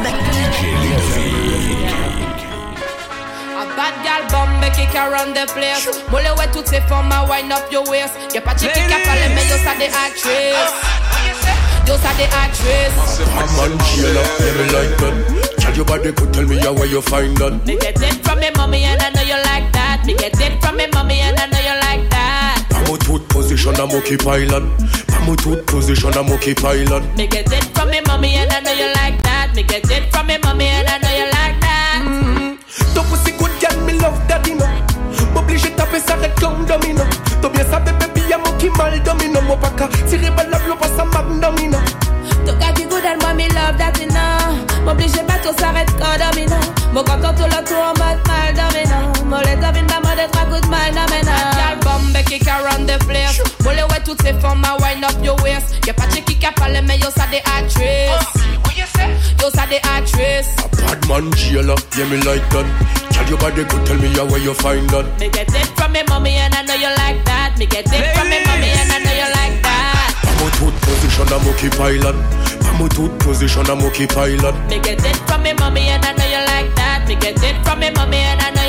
club. Bad gal bombe kick around the place. Molle ouais toutes ces formes à wind up your waist. Y'a pas de chick qui a parlé mais yo ça des actrices Yo ça des actrices I'm on Sheila, yeah me like that Tell your body could tell me how where you find that Me get it from me mommy and I know you like that. Me get it from me mommy and I know you like that. I'm a tooth position, I'm occupy land I'm a tooth position, I'm occupy land Me get it from me mommy and I know you like that Me get it from me mommy and I know you like that. Ton pussy good girl, me love daddy no. M'oblige taper sa red comme domino. T'as bien sa bébé, y'a mon qui mal domino. Mon pas qu'à tirer balle la blow, pas sa magnomino Ton gars qui good and moi me love that you know M'oblige pas tout s'arrête comme domino. Mon content tout le tour en mode mal domino. Mon les domine ma mode trois coups de mal domino Gal bombe kick around the place. Molle ouais toutes ces formes à wind up your waist. Y'a pas de chick qui a parlé mais yo ça des actrices Yo ça des actrices Bad man Sheila, yeah me like that. Tell your body could tell me how where you find that. Me get it from me mommy and I know you like that. Me get it from me mommy and I know you like that. I'm a tooth position, I'm land I'm a tooth position, I'm land Me get it from me mommy and I know you like that. Me get it from me mommy and I know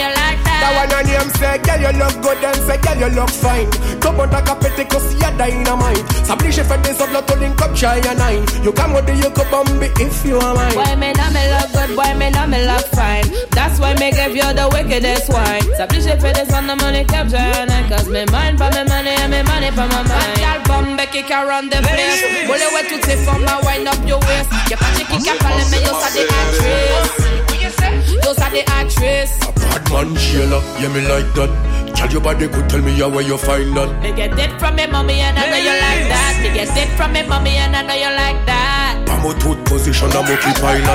you like That that one on him say, girl you look good and say, girl you look fine. Top on ta capete cause you're dynamite. S'oblige fait des autres, l'autre link up shy and nine You come with the you could bomb if you are mine. Boy, me know me look good, boy, me know me look fine? That's why me give you the wickedest wine. S'oblige fait des on the money capture and I Cause me mind for me money and me money for my mind. Gal bombe kick around the place Molle ouais toutes ces formes à wind up your waist. Y'a pas de chick qui a parlé mais yo ça des actrices Yo ça des actrices Bad man Sheila, yeah me like that. Tell your body could tell me how where you find that. Me get it from me mommy and I know you like that. Me get it from me mommy and I know you like that. I'm a tooth position, I'm land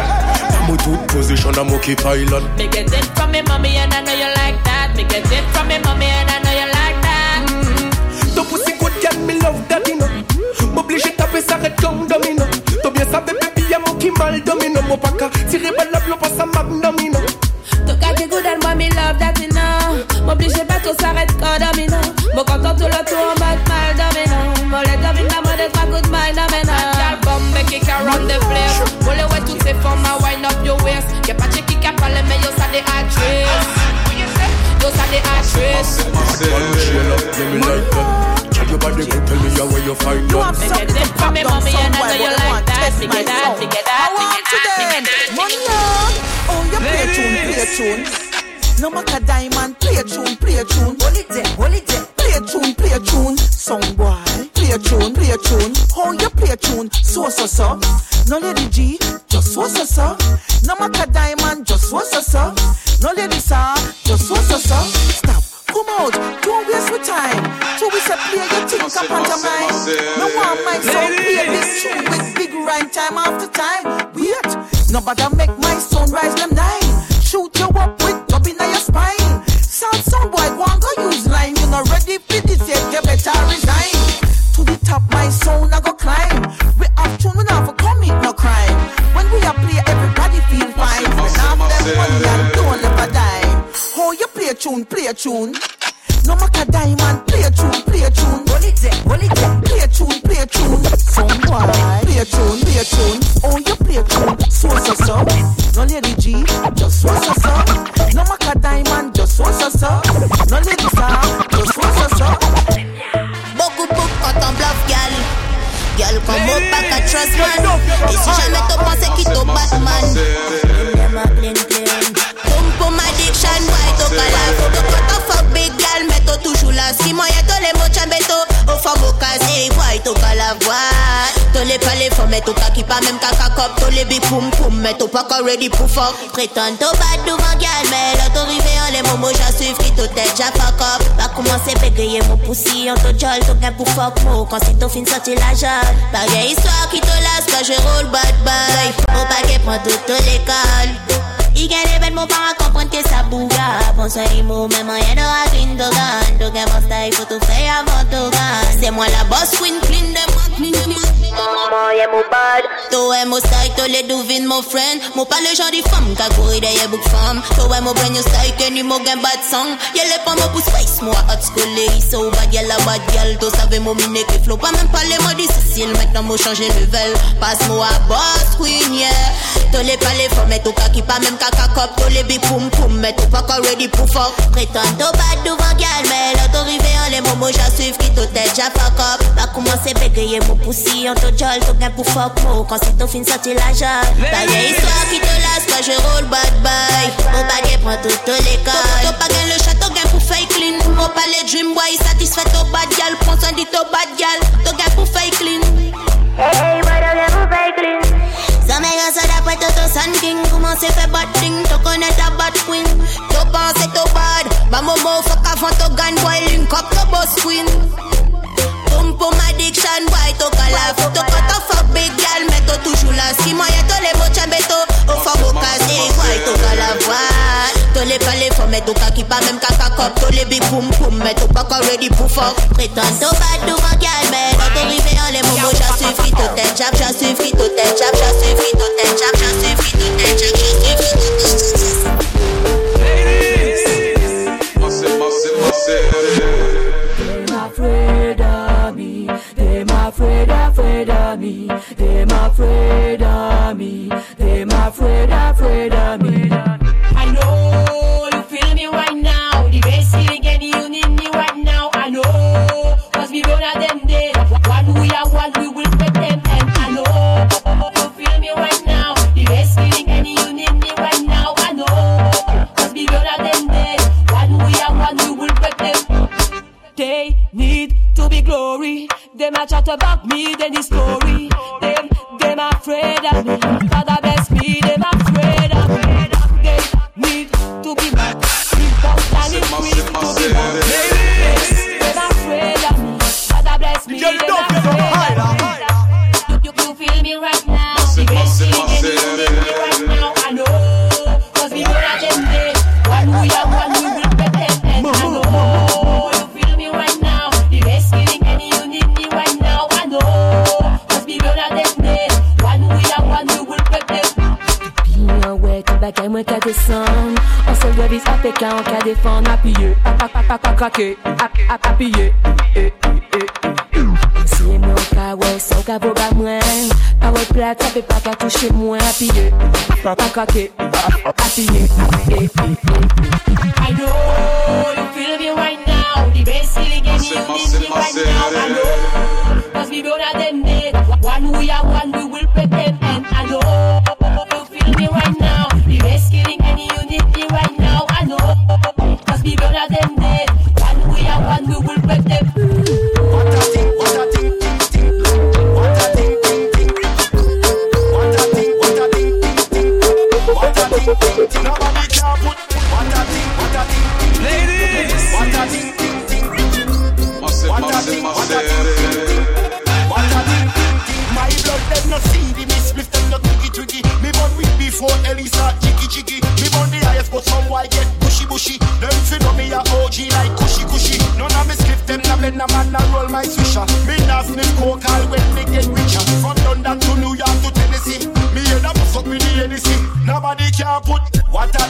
I'm a tooth position, I'm occupy land Me get it from me mommy and I know you like that. Me get it from me mommy and I know you like that. Ton pussy good girl, me love that, daddy no M'oblige taper sa red comme domino. T'as bien sa bébé, y'a mon qui mal domino. Mon pas qu'à tirer balle la blow, pas sa magnomino Ton gars qui good and moi me love that you know M'oblige pas tout s'arrête comme domino Mon content tout le tour en mode mal domino Mon les domine la mode trois coups de mal domino Gal bombe kick around the place. Molle ouais toutes ces formes à wind up your waist. Y'a pas de chick qui a parlé mais yo ça des actrices. Yo ça des actrices. Bad man Sheila, yeah me like that Tell your body could tell me where you find You have something get to it from me pop down mommy and I know somewhere you you like want that test Me my get that, sound. me get that, I me want get to that, me then. get that, me Money get on. Oh, you play tune, play tune. No matter diamond, play tune, play tune. Hold it there, hold it there. Play tune, play tune. Song boy, play tune, play tune. How you play tune? So so so. No lady G, just so so so. No matter diamond, just so so so. No lady sir, just so so so. Stop. Come out, don't waste your time. So we say play your thing up on your mind. No one my son play this tune with big rhyme time after time. Wait, nobody make les pas les femmes, mais t'as qu'à qui pas même caca cop. T'as les big pum pum, mais t'as pas qu'à ready pour fuck. Prétends t'as bad devant gal, mais là t'as arrivé en les momos, j'en suive qui t'as tête, j'en fuck up. Va commencer bégayer mon poussi, on te jol, t'as gain pour fuck mo. Quand c'est t'as fin sorti la jolle. Pas gain histoire qui te lasse quand je roule bad boy. Au paquet prend toute l'école. Il gagne les belles mots par à comprendre que ça bouga. Bon, ça y mots, même rien de racine de gun. Donc, un bon style, faut tout faire avant tout gun. C'est moi la boss queen, clean de moi, clean de moi. Maman, y'a mon bad. Toi, mon style, toi, les devines, mon friend. Mon pas le genre de femme, qu'a couru derrière book femme. Toi, mon brain, your style, que ni mon gain bad song. Y'a les mon pouce face, moi, hot school, les so bad, y'a la bad girl. Toi, savais mon miné qui flow. Pas même pas les mots difficiles, maintenant, moi, changer level. Passe-moi boss queen, yeah. Tous les palais faut mettre au cas qui pas même caca cop. Tous les big poum poum, mais tout pas encore ready pour fuck. Prétend au bas devant gal, mais l'autorité en les moments j'assuve qui tout tête, ja fuck up. Va commencer bégayer mon poussi, en tout jol, tout gain pour fuck mo. Quand c'est ton fin sorti la jolle. Ta vieille histoire qui te lasse quand je roule bad boy. Mon baguette prend tout les cas. T'as pas gain le château gain pour fake clean. Mon palais dream boy satisfait au bad gal. Prends soin dit au bad gal. T'as gain pour fake clean. Hey, c'est fait bad thing Tu connais ta bad queen Tu penses tout bad. Bah momo fuck avant ton gun boy Link up the boss queen. Boom boom addiction boy Tu calaf Tu quand fuck big girl Mais tu toujours là Si moi y'a tous les mots chambeto Au fond au casé boy Tu calaf boy Tu les pas les femmes Mais tu qui pas même caca cop Tu les big boom boom Mais tu pas ready pour fuck. Prétends tout bad devant girl Mais tu rivé en les momos J'ai suffi tout tête Jab j'ai suffi tout tête Jab j'ai suffi tout tête Jab Them a chat about me, then the story. Them, Ap ap appuye eh, eh, eh. Si mwen ka wè, sa ou mwen Pa plat, sa pe pa ka touche mwen Appuye, ap ap krake Ap appuye eh, eh, eh. I know you feel me right now The best feeling and you need me right now sniff coke all when me get richer. From London to New York to Tennessee. Me head up fuck with the Hennessy. Nobody can put what a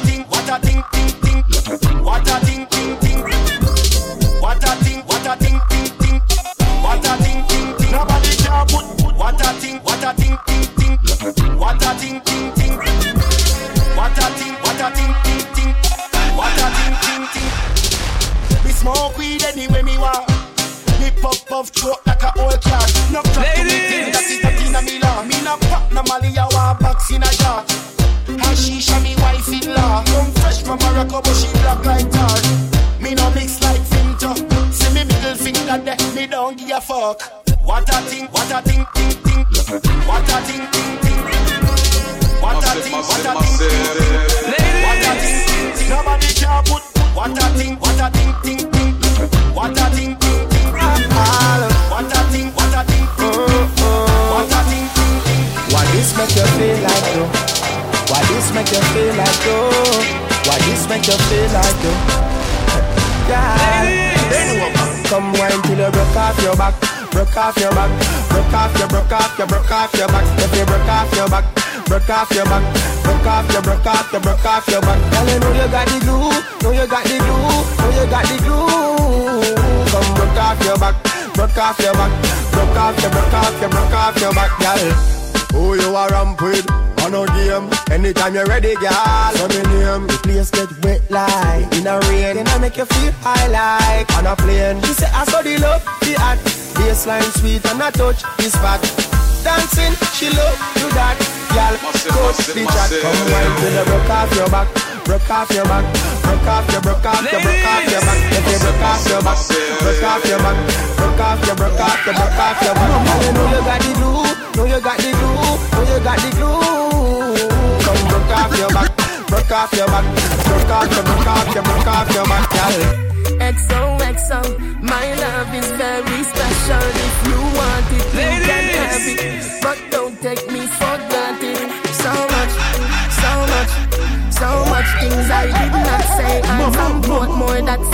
Morocco but she black like tar. Me no mix like Finto. See me middle finger me don't give a fuck. What a thing, what a thing, thing, thing. What a thing, thing, thing. What a thing, what a thing, thing. What a thing, thing, thing. Nobody can put. What a thing, what a thing, thing, thing. What a thing, thing, thing. What a thing, what a thing, thing. What a thing, thing, thing. This make you feel like though? Why this make you feel like though? Why this make you feel like though? Yeah. Come wine till you broke off your back, broke off your back, broke off your, broke off your, broke off your back. If you broke off your back, broke off your back, broke off your, broke off your, broke off your back. Girl, you know you got the glue, know you got the glue, know you got the glue. Come broke off your back, broke off your back, broke off your, broke off your, broke off your back, girl. Who you are ramp with? On no game. Anytime you're ready, girl. So me name. The place get wet like in a rain. Then I make you feel high like on a plane. She say I saw the love, the act. Baseline sweet and I touch this spot. Dancing, she love do that. Girl, coach the chat. Come wine till you broke off your back. Broke off your back. Broke off your, broke off your, broke off your back. If you broke off your back, broke off your back. Broke off your, broke off your, broke off your back. You know you got the glue. Know you got the glue. Got the glue. Come broke off your back. Broke off your back. Broke off your, broke off your, broke off your back, girl. XOXO, my love is very special. If you want it, you can have it. But don't take me for granted. So much, so much, so much things I did not say. I'm from Portmore, that's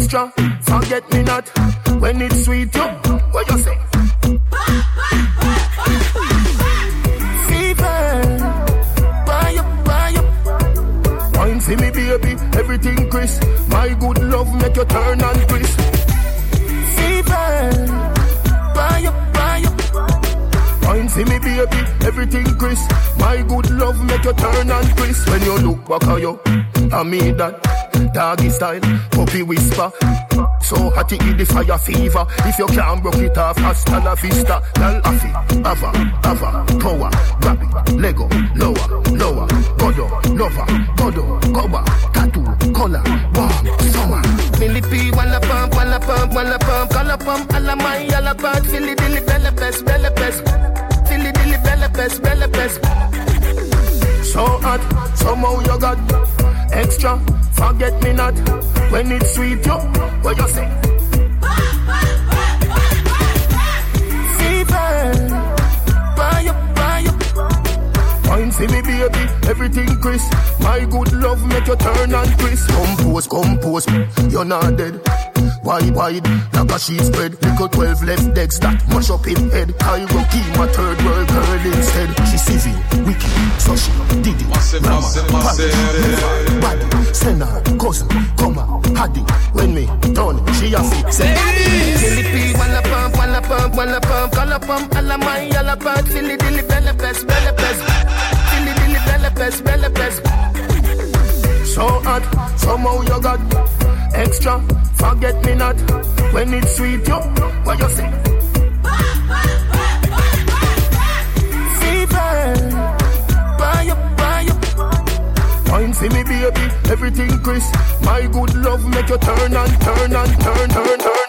extra. Forget me not when it's sweet. You, what you say? For me, baby, everything crisp. My good love make you turn and crisp. Fever, buy up, buy up. Wine for me, baby, everything crisp. My good love make you turn and crisp. When you look back at you, I mean that. Doggy style, puppy whisper. So hot it the fire fever. If you can't broke it off, hasta la vista. Lal afi, ava, ava, power, grab it, Lego, lower, lower, godo, lover, godo, goba, tattoo, color, warm, summer. Millipede, wanna pump, wanna pump, wanna pump, color pump, alla my, alla part, Philly dilly, bella pest, bella pest, Philly dilly, bella pest, bella pest. So hot, somehow you got extra. Forget me not when it's sweet. Yo, what you say? Fever, buy up. Wine for me, baby, everything crisp. My good love make you turn and crisp. Compose, compose, you're not dead. Wide, wide, like a sheet spread. Little 12 left legs that mash up in head. Cairo key, my third world girl instead. She sees civil, wicked, so she did it. Massive, Rama, massive, Paddy, massive. Bad, send her, cousin, come on, Haddy. When me done, she a fit. Say, Millipede, wanna pump, wanna pump, wanna pump, color pump, alla my, alla part, Philly dilly, bella pest, bella pest, Philly dilly, bella pest, bella pest. so hot, somehow you got extra. Forget me not when it's sweet. Yo, what you say? Fever, buy up. Wine for me, baby, everything crisp. My good love make you turn and turn and turn, turn, turn.